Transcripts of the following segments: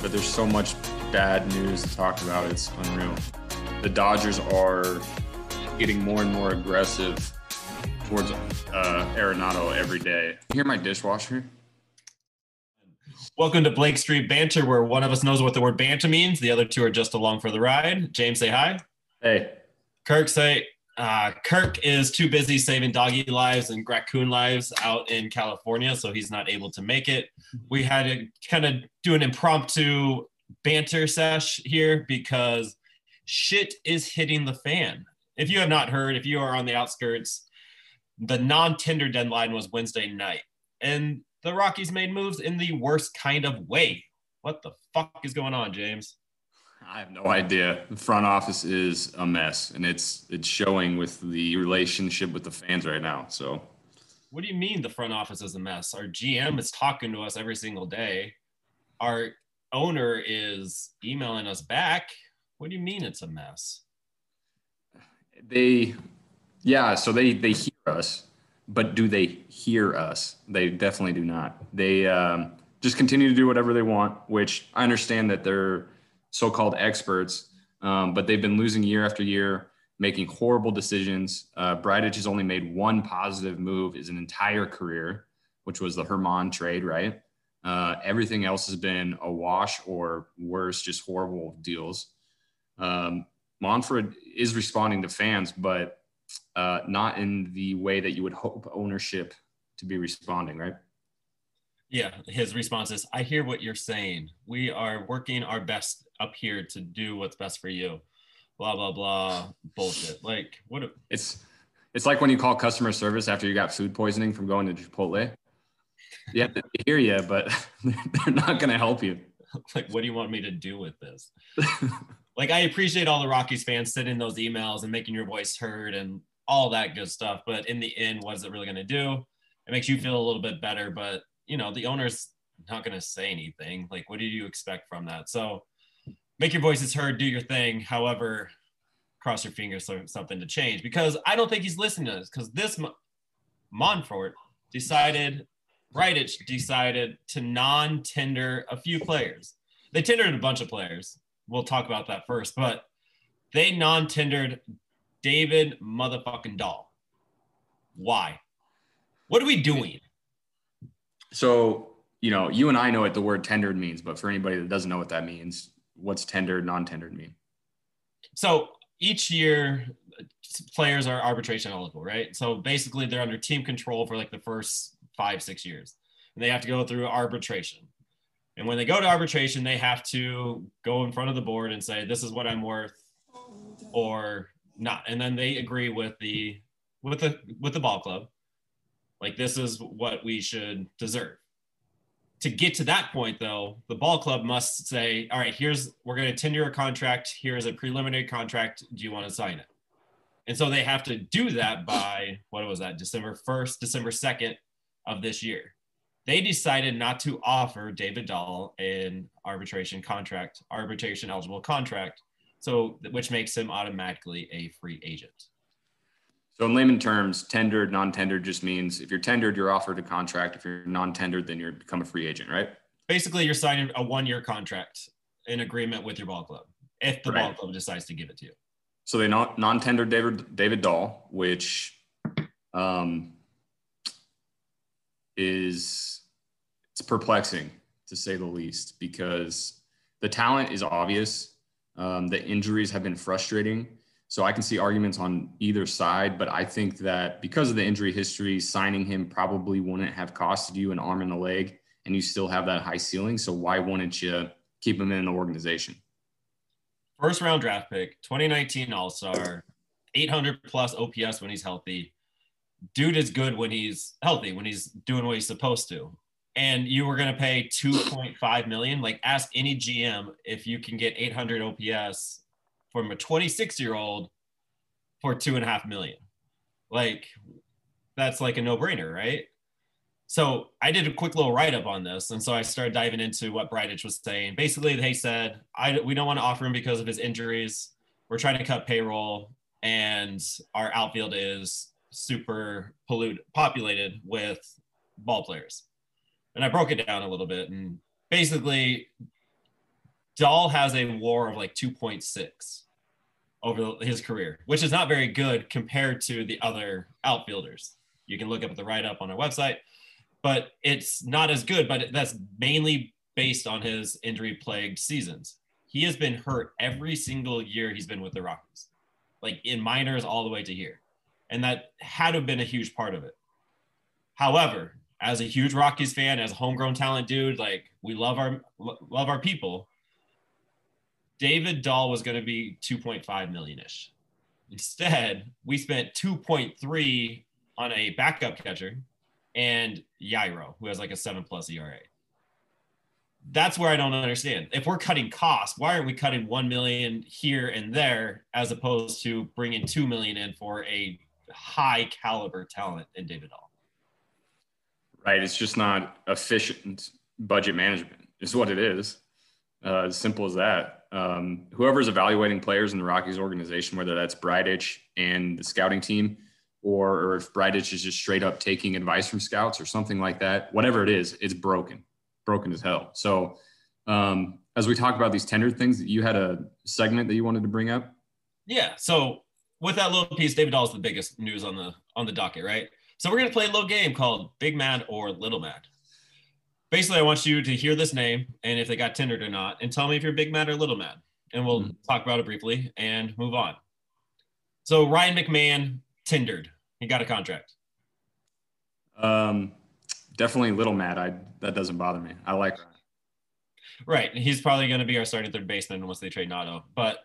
but there's so much bad news to talk about. It's unreal. The Dodgers are getting more and more aggressive towards uh, Arenado every day. You hear my dishwasher? Welcome to Blake Street Banter, where one of us knows what the word banter means. The other two are just along for the ride. James, say hi. Hey. Kirk, say uh, Kirk is too busy saving doggy lives and raccoon lives out in California, so he's not able to make it. We had to kind of do an impromptu banter sesh here because shit is hitting the fan. If you have not heard, if you are on the outskirts, the non-tender deadline was Wednesday night, and the Rockies made moves in the worst kind of way. What the fuck is going on, James? I have no idea. The front office is a mess, and it's it's showing with the relationship with the fans right now. So, what do you mean the front office is a mess? Our GM is talking to us every single day. Our owner is emailing us back. What do you mean it's a mess? They, yeah. So they they hear us, but do they hear us? They definitely do not. They um, just continue to do whatever they want, which I understand that they're so-called experts, um, but they've been losing year after year, making horrible decisions. Uh, Bridich has only made one positive move his entire career, which was the Germán trade, right? Uh, everything else has been a wash or worse, just horrible deals. Um, Monfort is responding to fans, but uh, not in the way that you would hope ownership to be responding, right? Yeah, his response is, I hear what you're saying. We are working our best up here to do what's best for you. Blah blah blah bullshit. Like what a- it's it's like when you call customer service after you got food poisoning from going to Chipotle. Yeah, they hear you, but they're not gonna help you. like, what do you want me to do with this? like I appreciate all the Rockies fans sending those emails and making your voice heard and all that good stuff. But in the end, what is it really gonna do? It makes you feel a little bit better, but you know, the owner's not going to say anything. Like, what do you expect from that? So make your voices heard, do your thing. However, cross your fingers for something to change because I don't think he's listening to this because this Monfort decided, Bridich decided to non-tender a few players. They tendered a bunch of players. We'll talk about that first, but they non-tendered David motherfucking Dahl. Why? What are we doing? So, you know, you and I know what the word tendered means, but for anybody that doesn't know what that means, what's tendered, non-tendered mean? So each year players are arbitration eligible, right? So basically they're under team control for like the first five, six years. And they have to go through arbitration. And when they go to arbitration, they have to go in front of the board and say, this is what I'm worth or not. And then they agree with the with the with the ball club like this is what we should deserve. To get to that point, though, the ball club must say, all right, here's, we're going to tender a contract. Here's a preliminary contract. Do you want to sign it? And so they have to do that by, what was that, December 1st, December 2nd of this year. They decided not to offer David Dahl an arbitration contract, arbitration eligible contract, so which makes him automatically a free agent. So in layman terms, tendered, non-tendered just means if you're tendered, you're offered a contract. If you're non-tendered, then you become a free agent, right? Basically, you're signing a one-year contract in agreement with your ball club if the Right. ball club decides to give it to you. So they non- non-tendered David David Dahl, which um, is it's perplexing to say the least because the talent is obvious. Um, the injuries have been frustrating. So I can see arguments on either side, but I think that because of the injury history, signing him probably wouldn't have costed you an arm and a leg, and you still have that high ceiling. So why wouldn't you keep him in the organization? First round draft pick, 2019 All Star, 800 plus OPS when he's healthy. Dude is good when he's healthy, when he's doing what he's supposed to. And you were going to pay 2.5 million. Like, ask any GM if you can get 800 OPS from a 26 year old for two and a half million. Like, that's like a no brainer, right? So I did a quick little write up on this, and so I started diving into what Bridich was saying. Basically, they said, "I we don't want to offer him because of his injuries. We're trying to cut payroll, and our outfield is super polluted, populated with ball players." And I broke it down a little bit, and basically, Dahl has a WAR of like 2.6 over his career, which is not very good compared to the other outfielders. You can look up the write up on our website, but it's not as good. But that's mainly based on his injury plagued seasons. He has been hurt every single year he's been with the Rockies, like in minors all the way to here. And that had to have been a huge part of it. However, as a huge Rockies fan, as a homegrown talent dude, like we love our love our people. David Dahl was going to be 2.5 million ish. Instead, we spent 2.3 on a backup catcher and Jairo, who has like a seven plus ERA. That's where I don't understand. If we're cutting costs, why aren't we cutting one million here and there as opposed to bringing two million in for a high caliber talent in David Dahl? Right. It's just not efficient budget management. Is what it is. Uh, as simple as that. Um, whoever's evaluating players in the Rockies organization, whether that's Bridich and the scouting team, or, or if Bridich is just straight up taking advice from scouts or something like that, whatever it is, it's broken, broken as hell. So, um, as we talk about these tender things, you had a segment that you wanted to bring up. Yeah. So with that little piece, David Dahl is the biggest news on the on the docket, right? So we're gonna play a little game called Big Mad or Little Mad. Basically, I want you to hear this name and if they got tendered or not, and tell me if you're big mad or little mad. And we'll mm-hmm. talk about it briefly and move on. So Ryan McMahon tendered. He got a contract. Um, definitely little mad. I that doesn't bother me. I like Right. He's probably going to be our starting third baseman once they trade Nado. But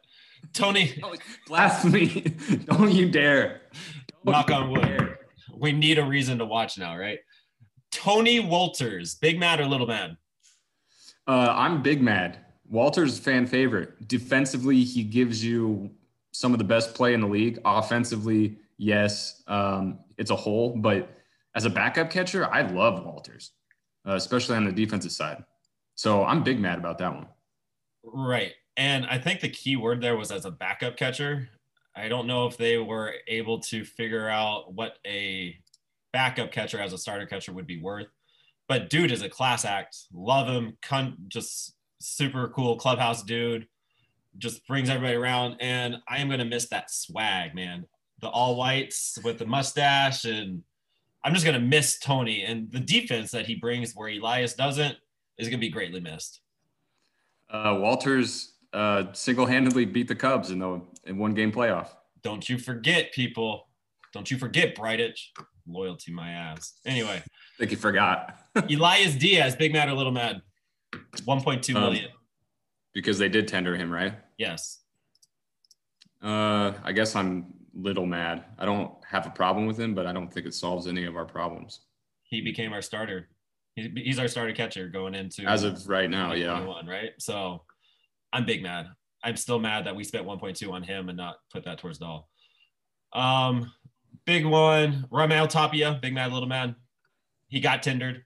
Tony, blasphemy! Don't you dare! Don't knock on wood. Dare. We need a reason to watch now, right? Tony Wolters, big mad or little mad? Uh, I'm big mad. Wolters fan favorite. Defensively, he gives you some of the best play in the league. Offensively, yes, um, it's a hole, but as a backup catcher, I love Wolters, uh, especially on the defensive side. So I'm big mad about that one. Right. And I think the key word there was as a backup catcher. I don't know if they were able to figure out what a backup catcher as a starter catcher would be worth. But dude is a class act. Love him. Con- just super cool clubhouse dude. Just brings everybody around. And I am going to miss that swag, man. The all whites with the mustache. And I'm just going to miss Tony. And the defense that he brings where Elias doesn't is going to be greatly missed. Uh, Wolters uh, single-handedly beat the Cubs in the in one game playoff. Don't you forget, people. Don't you forget, Bridich. Loyalty, my ass. Anyway, I think you forgot. Elias Diaz, big mad or little mad? 1.2 um, million. Um, because they did tender him, right? Yes. Uh, I guess I'm little mad. I don't have a problem with him, but I don't think it solves any of our problems. He became our starter. He's our starter catcher going into as of right now, yeah. Right. So I'm big mad. I'm still mad that we spent 1.2 on him and not put that towards Dahl. Um, big one, Raimel Tapia, big mad, little man. He got tendered.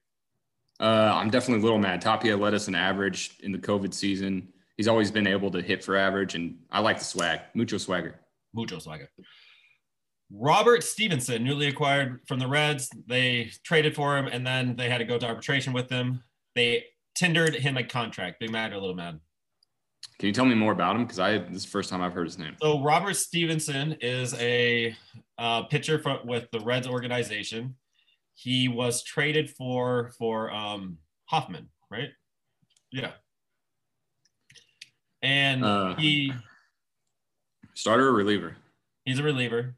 Uh, I'm definitely a little mad. Tapia led us an average in the COVID season. He's always been able to hit for average, and I like the swag. Mucho swagger. Mucho swagger. Robert Stephenson, newly acquired from the Reds. They traded for him, and then they had to go to arbitration with him. They tendered him a contract. Big mad or little mad? Can you tell me more about him? Because I this is the first time I've heard his name. So Robert Stephenson is a uh, pitcher for, with the Reds organization. He was traded for for um, Hoffman, right? Yeah. And uh, he starter or reliever. He's a reliever.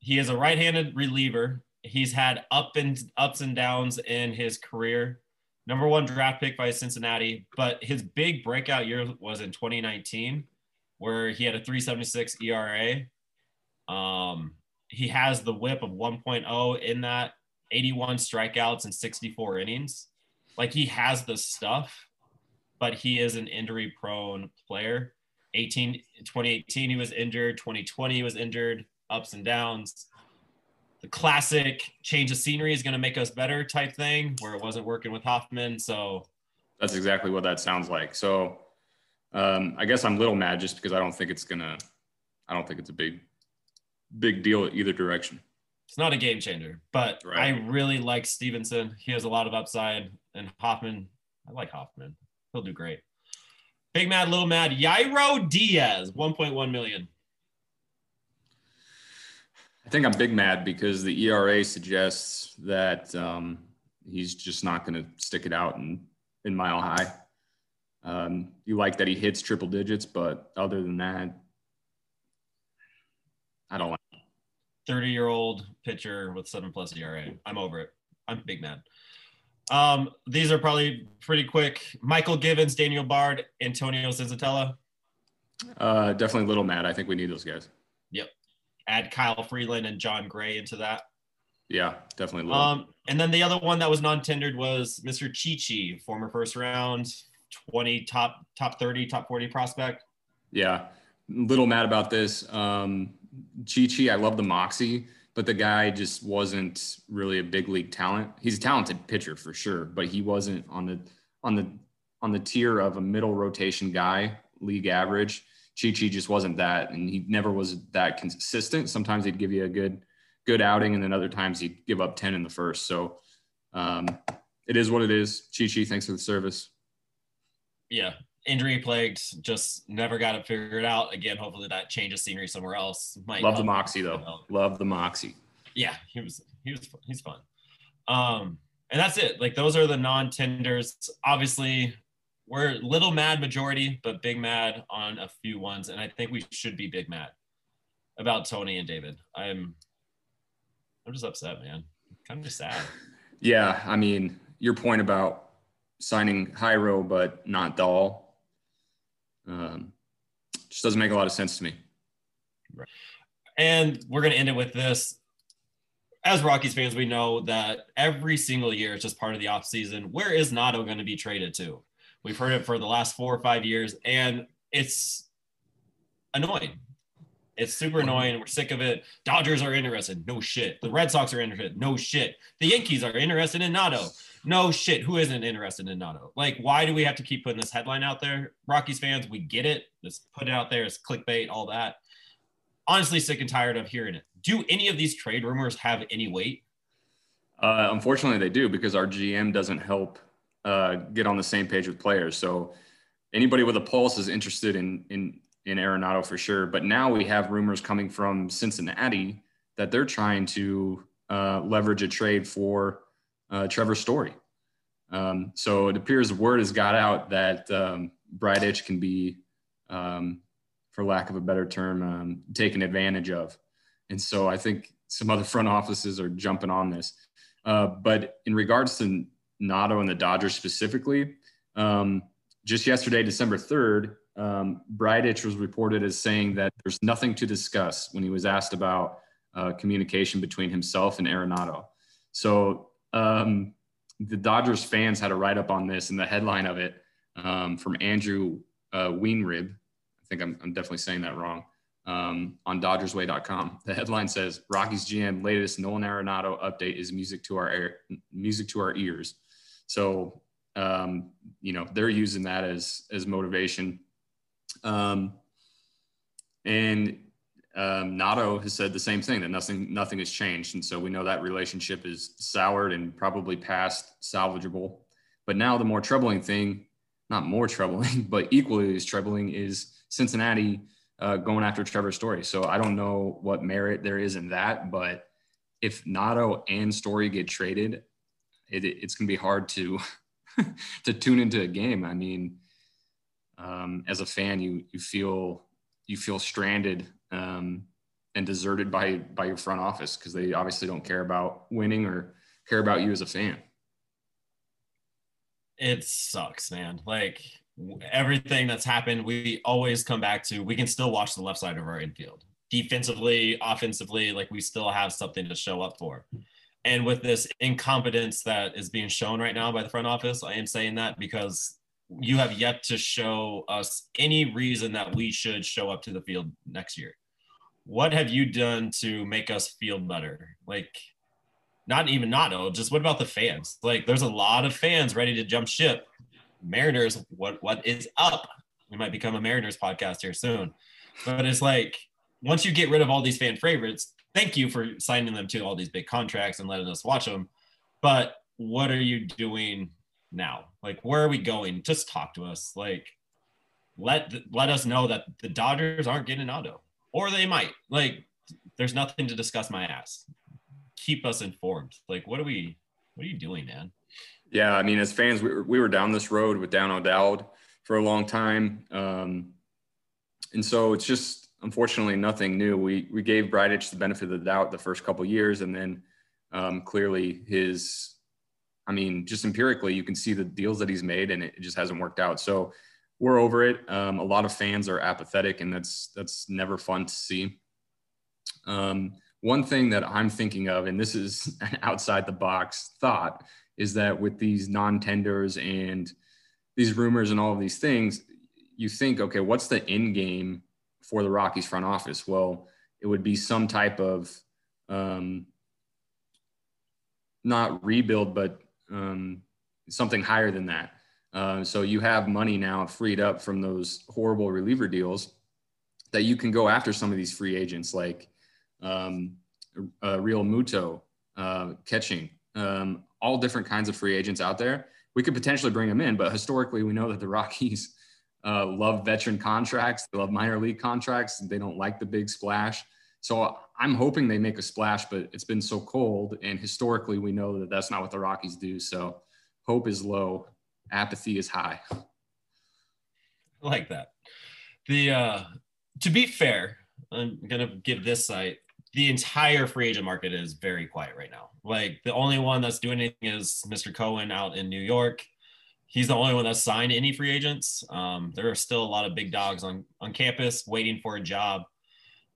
He is a right-handed reliever. He's had up and ups and downs in his career number one draft pick by Cincinnati, but his big breakout year was in 2019, where he had a 376 ERA. Um, he has the whip of 1.0 in that 81 strikeouts and 64 innings. Like he has the stuff, but he is an injury prone player. 18, 2018, he was injured. 2020, he was injured, ups and downs the classic change of scenery is going to make us better type thing where it wasn't working with Hoffman. So that's exactly what that sounds like. So um, I guess I'm a little mad just because I don't think it's going to, I don't think it's a big, big deal either direction. It's not a game changer, but right. I really like Stephenson. He has a lot of upside and Hoffman. I like Hoffman. He'll do great. Big Mad, Little Mad, Jairo Diaz, 1.1 million. I think I'm big mad because the ERA suggests that um, he's just not going to stick it out in, in mile high. Um, you like that he hits triple digits, but other than that, I don't like. 30 year old pitcher with seven plus ERA. I'm over it. I'm big mad. Um, these are probably pretty quick. Michael Givens, Daniel Bard, Antonio Senzatela. Uh, definitely a little mad. I think we need those guys. Yep. Add Kyle Freeland and Jon Gray into that. Yeah, definitely. Um, and then the other one that was non-tendered was Mr. Chichi, former first round, 20 top top 30, top 40 prospect. Yeah, little mad about this. Um, Chichi, I love the moxie, but the guy just wasn't really a big league talent. He's a talented pitcher for sure, but he wasn't on the on the on the tier of a middle rotation guy, league average. Chichi just wasn't that, and he never was that consistent. Sometimes he'd give you a good good outing, and then other times he'd give up ten in the first. So um, it is what it is. Chi Chi, thanks for the service. Yeah, injury plagued, just never got it figured out. Again, hopefully that changes scenery somewhere else. Might Love the moxie though. Love the moxie. Yeah, he was he was he's fun. Um, and that's it. Like those are the non-tenders. Obviously, we're little mad majority, but big mad on a few ones. And I think we should be big mad about Tony and David. I'm I'm just upset, man. Kind of sad. Yeah, I mean, your point about signing Jairo but not Dahl um, just doesn't make a lot of sense to me. Right. And we're going to end it with this. As Rockies fans, we know that every single year is just part of the offseason. Where is Nado going to be traded to? We've heard it for the last four or five years, and it's annoying. It's super annoying. We're sick of it. Dodgers are interested. No shit. The Red Sox are interested. No shit. The Yankees are interested in Nado no shit, who isn't interested in Nado? Like, why do we have to keep putting this headline out there? Rockies fans, we get it. Let's put it out there. It's clickbait, all that. Honestly, sick and tired of hearing it. Do any of these trade rumors have any weight? Uh, unfortunately, they do because our GM doesn't help uh, get on the same page with players. So anybody with a pulse is interested in in in Arenado for sure. But now we have rumors coming from Cincinnati that they're trying to uh, leverage a trade for uh, Trevor Story. Um, so it appears word has got out that um, Bridich can be, um, for lack of a better term, um, taken advantage of. And so I think some other front offices are jumping on this. Uh, but in regards to Nado and the Dodgers specifically, um, just yesterday, December 3rd, um, Bridich was reported as saying that there's nothing to discuss when he was asked about uh, communication between himself and Arenado. So um, the Dodgers fans had a write up on this, and the headline of it um, from Andrew uh, Weinrib. I think I'm, I'm definitely saying that wrong. Um, on DodgersWay.com, the headline says Rockies GM latest Nolan Arenado update is music to our air, music to our ears. So um, you know they're using that as as motivation. Um, and um, Nado has said the same thing that nothing nothing has changed, and so we know that relationship is soured and probably past salvageable. But now the more troubling thing, not more troubling, but equally as troubling, is Cincinnati uh, going after Trevor Story. So I don't know what merit there is in that, but if Nado and Story get traded, it, it's going to be hard to to tune into a game. I mean, um, as a fan, you you feel you feel stranded um, and deserted by by your front office because they obviously don't care about winning or care about you as a fan. It sucks, man. Like everything that's happened, we always come back to we can still watch the left side of our infield. Defensively, offensively, like we still have something to show up for. And with this incompetence that is being shown right now by the front office, I am saying that because you have yet to show us any reason that we should show up to the field next year what have you done to make us feel better? Like, not even not oh, just what about the fans? Like, there's a lot of fans ready to jump ship. Mariners, what what is up? We might become a Mariners podcast here soon. But it's like once you get rid of all these fan favorites, thank you for signing them to all these big contracts and letting us watch them. But what are you doing now? Like, where are we going? Just talk to us. Like, let let us know that the Dodgers aren't getting auto, or they might. Like, there's nothing to discuss my ass. Keep us informed. Like, what are we? What are you doing, man? Yeah, I mean, as fans, we were, we were down this road with Dan O'Dowd for a long time, um, and so it's just unfortunately nothing new. We we gave Bridich the benefit of the doubt the first couple years, and then um, clearly his, I mean, just empirically, you can see the deals that he's made, and it just hasn't worked out. So we're over it. Um, a lot of fans are apathetic, and that's that's never fun to see. Um, one thing that I'm thinking of, and this is an outside the box thought, is that with these non-tenders and these rumors and all of these things, you think, okay, what's the end game for the Rockies front office? Well, it would be some type of um, not rebuild, but um, something higher than that. Uh, so you have money now freed up from those horrible reliever deals that you can go after some of these free agents like um, uh, Realmuto, uh, catching, um, all different kinds of free agents out there. We could potentially bring them in, but historically, we know that the Rockies uh, love veteran contracts. They love minor league contracts. They don't like the big splash. So I'm hoping they make a splash, but it's been so cold. And historically, we know that that's not what the Rockies do. So hope is low, apathy is high. I like that. The uh, to be fair, I'm gonna give this site. The entire free agent market is very quiet right now. Like the only one that's doing anything is Mr. Cohen out in New York. He's the only one that's signed any free agents. Um, there are still a lot of big dogs on on campus waiting for a job.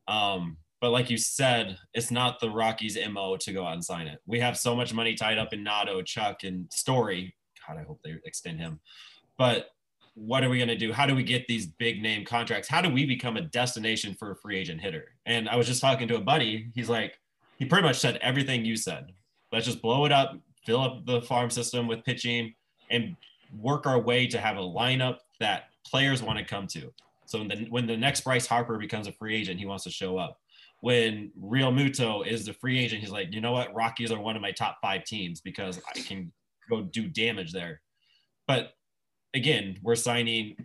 Um, but like you said, it's not the Rockies' mo to go out and sign it. We have so much money tied up in Nado, Chuck, and Story. God, I hope they extend him. But what are we going to do? How do we get these big name contracts? How do we become a destination for a free agent hitter? And I was just talking to a buddy. He's like, he pretty much said everything you said. Let's just blow it up, fill up the farm system with pitching, and work our way to have a lineup that players want to come to. So when the, when the next Bryce Harper becomes a free agent, he wants to show up when Realmuto is the free agent, he's like, you know what, Rockies are one of my top five teams because I can go do damage there. But again, we're signing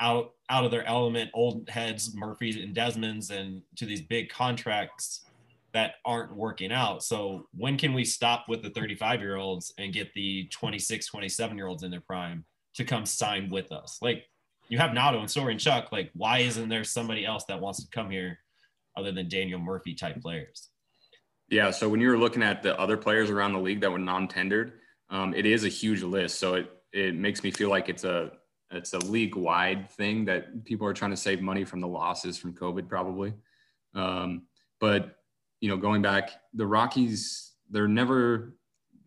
out out of their element, old heads, Murphys and Desmonds, and to these big contracts that aren't working out. So when can we stop with the 35 year olds and get the 26, 27 year olds in their prime to come sign with us? Like you have Nado and Story and Chuck. Like, why isn't there somebody else that wants to come here other than Daniel Murphy type players. Yeah. So when you were looking at the other players around the league that were non-tendered, um, it is a huge list. So it it makes me feel like it's a it's a league wide thing that people are trying to save money from the losses from COVID probably. Um, but you know, going back, the Rockies they're never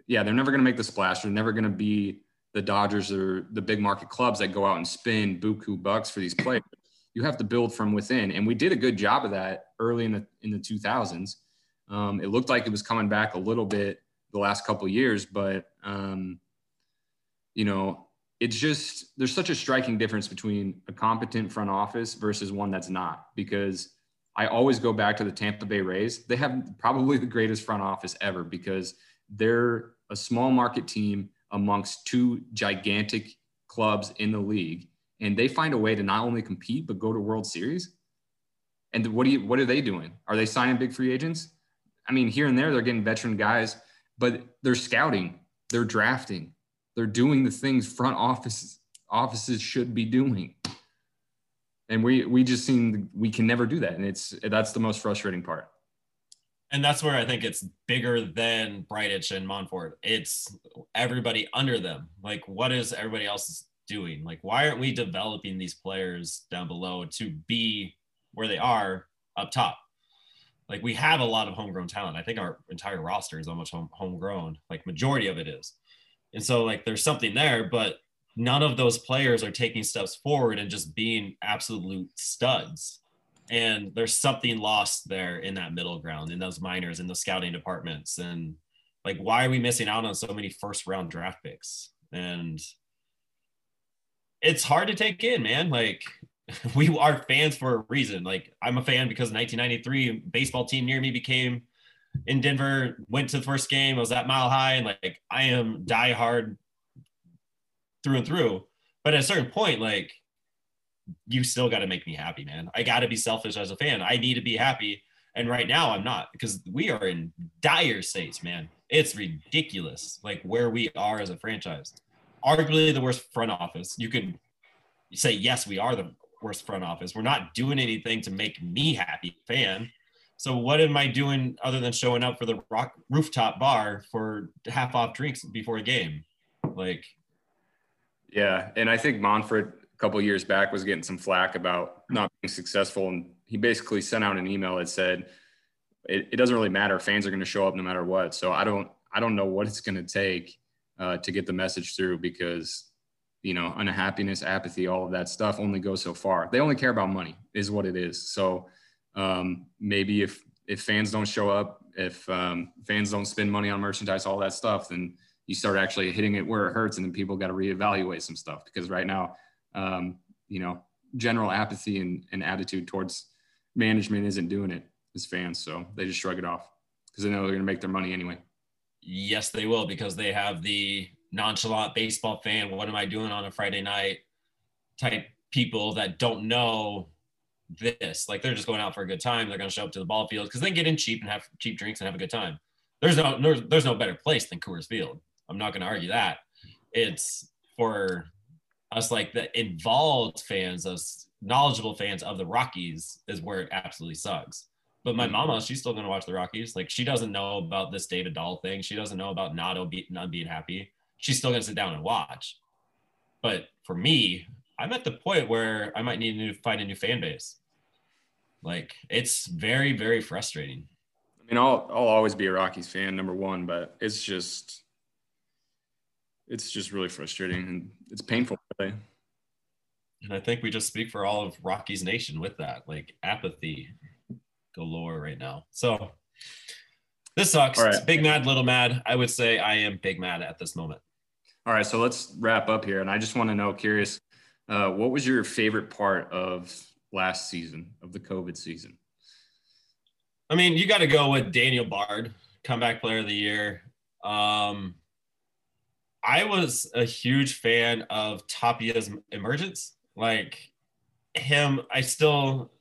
yeah they're never going to make the splash. They're never going to be the Dodgers or the big market clubs that go out and spend buku bucks for these players you have to build from within. And we did a good job of that early in the in the 2000s. Um, it looked like it was coming back a little bit the last couple years, but um, you know, it's just there's such a striking difference between a competent front office versus one that's not. Because I always go back to the Tampa Bay Rays. They have probably the greatest front office ever because they're a small market team amongst two gigantic clubs in the league and they find a way to not only compete but go to World Series. And what do you what are they doing? Are they signing big free agents? I mean, here and there they're getting veteran guys, but they're scouting, they're drafting, they're doing the things front offices offices should be doing. And we we just seem we can never do that, and it's that's the most frustrating part. And that's where I think it's bigger than Bridich and Monfort. It's everybody under them. Like, what is everybody else doing? Like, why aren't we developing these players down below to be where they are up top? Like, we have a lot of homegrown talent. I think our entire roster is almost home, homegrown, like, majority of it is. And so, like, there's something there, but none of those players are taking steps forward and just being absolute studs. And there's something lost there in that middle ground, in those minors, in the scouting departments. And like, why are we missing out on so many first round draft picks? And it's hard to take in, man. Like we are fans for a reason. Like I'm a fan because 1993 baseball team near me became in Denver, went to the first game, I was at Mile High, and like I am diehard through and through. But at a certain point, like you still got to make me happy, man. I got to be selfish as a fan. I need to be happy. And right now I'm not because we are in dire states, man. It's ridiculous, like where we are as a franchise. Arguably the worst front office. You can say, yes, we are the worst front office. We're not doing anything to make me happy, fan. So what am I doing other than showing up for the rock rooftop bar for half off drinks before a game? Like, yeah, and I think Monfort a couple years back was getting some flack about not being successful, and he basically sent out an email that said it, it doesn't really matter. Fans are going to show up no matter what. So I don't I don't know what it's going to take uh, to get the message through because you know unhappiness, apathy, all of that stuff only goes so far. They only care about money, is what it is. So um, maybe if if fans don't show up, if um, fans don't spend money on merchandise, all that stuff, then you start actually hitting it where it hurts, and then people got to reevaluate some stuff because right now, um, you know, general apathy and, and attitude towards management isn't doing it as fans, so they just shrug it off because they know they're going to make their money anyway. Yes, they will because they have the nonchalant baseball fan. What am I doing on a Friday night? Type people that don't know this. Like they're just going out for a good time. They're going to show up to the ball field because they get in cheap and have cheap drinks and have a good time. There's no there's, there's no better place than Coors Field. I'm not going to argue that. It's for us like the involved fans, us knowledgeable fans of the Rockies is where it absolutely sucks. But my mm-hmm. mama, she's still going to watch the Rockies. Like she doesn't know about this David Dahl thing. She doesn't know about Nado be, not being happy. She's still going to sit down and watch. But for me, I'm at the point where I might need to find a new fan base. Like it's very, very frustrating. I mean, I'll I'll always be a Rockies fan, number one, but it's just it's just really frustrating and it's painful. Really. And I think we just speak for all of Rockies Nation with that, like apathy galore right now. So this sucks. Right. Big mad, little mad. I would say I am big mad at this moment. All right, so let's wrap up here, and I just want to know, curious, uh, what was your favorite part of last season of the COVID season? I mean, you got to go with Daniel Bard, comeback player of the year. Um, I was a huge fan of Tapia's emergence. Like him, I still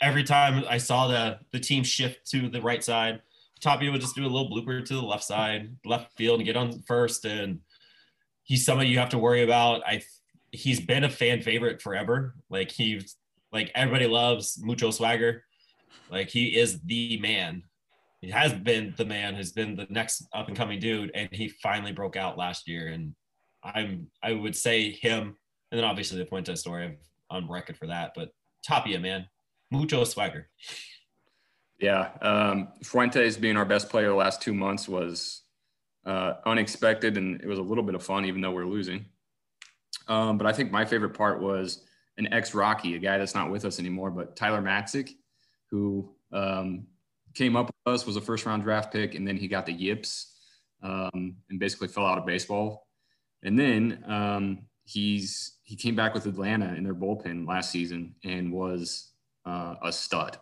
every time I saw the the team shift to the right side, Tapia would just do a little blooper to the left side, left field, and get on first. And he's somebody you have to worry about. I he's been a fan favorite forever. Like he's like everybody loves mucho swagger. Like he is the man. He has been the man. Has been the next up and coming dude, and he finally broke out last year. And I'm I would say him, and then obviously the Fuentes story. I'm on record for that, but Tapia, man, mucho swagger. Yeah, um, Fuentes being our best player the last two months was uh, unexpected, and it was a little bit of fun, even though we're losing. Um, but I think my favorite part was an ex Rocky, a guy that's not with us anymore, but Tyler Matzek, who um, came up with us, was a first round draft pick, and then he got the yips um, and basically fell out of baseball. And then um, he's he came back with Atlanta in their bullpen last season and was uh, a stud.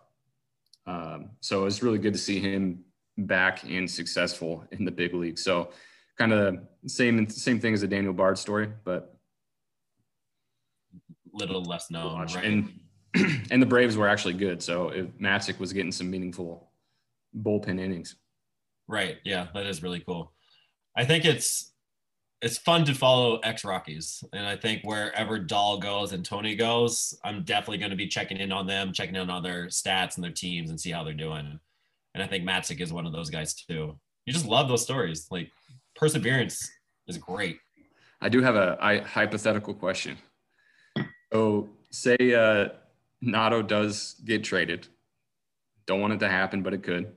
Um, so it was really good to see him back and successful in the big league. So kind of same same thing as the Daniel Bard story, but little less known. Right? And and the Braves were actually good. So if Matzek was getting some meaningful bullpen innings. Right. Yeah, that is really cool. I think it's it's fun to follow ex Rockies, and I think wherever Dahl goes and Tony goes, I'm definitely going to be checking in on them, checking in on their stats and their teams, and see how they're doing. And I think Matzek is one of those guys too. You just love those stories. Like perseverance is great. I do have a I, hypothetical question. So say uh, Nado does get traded. Don't want it to happen, but it could.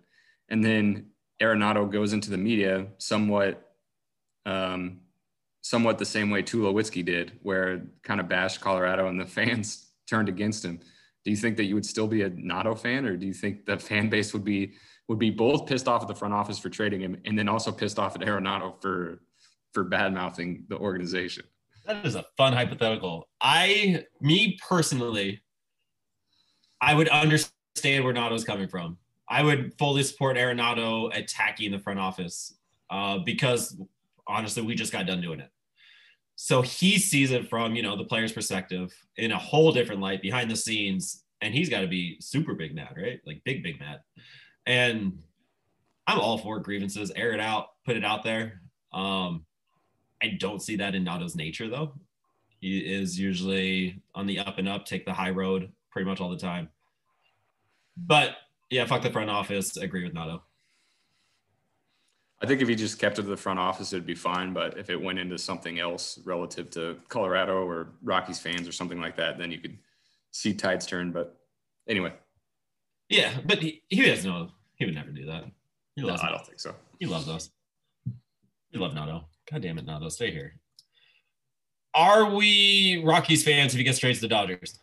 And then Arenado goes into the media somewhat, um, somewhat the same way Tulowitzki did, where kind of bashed Colorado and the fans turned against him. Do you think that you would still be a Nado fan, or do you think the fan base would be would be both pissed off at the front office for trading him, and then also pissed off at Arenado for for bad mouthing the organization? That is a fun hypothetical. I, me personally, I would understand where Nado's coming from. I would fully support Arenado attacking the front office uh, because honestly, we just got done doing it. So he sees it from, you know, the player's perspective in a whole different light behind the scenes. And he's got to be super big mad, right? Like big, big mad. And I'm all for grievances, air it out, put it out there. Um, I don't see that in Nado's nature, though. He is usually on the up and up, take the high road pretty much all the time. But yeah, fuck the front office. Agree with Nado. I think if he just kept it to the front office, it'd be fine. But if it went into something else relative to Colorado or Rockies fans or something like that, then you could see tides turn. But anyway. Yeah, but he, he doesn't know. He would never do that. He no, I don't think so. He loves us. We love Nado. God damn it, Nado. Stay here. Are we Rockies fans if he gets trades to the Dodgers?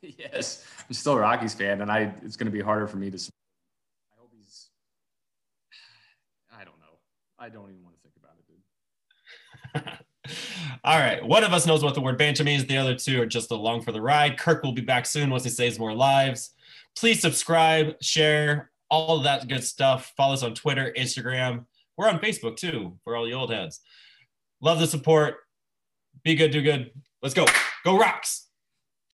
yes, I'm still a Rockies fan, and I it's going to be harder for me to. I hope he's. I don't know. I don't even want to think about it, dude. All right. One of us knows what the word banter means. The other two are just along for the ride. Kirk will be back soon once he saves more lives. Please subscribe, share, all of that good stuff. Follow us on Twitter, Instagram. We're on Facebook too for all the old heads. Love the support. Be good, do good. Let's go. Go Rocks.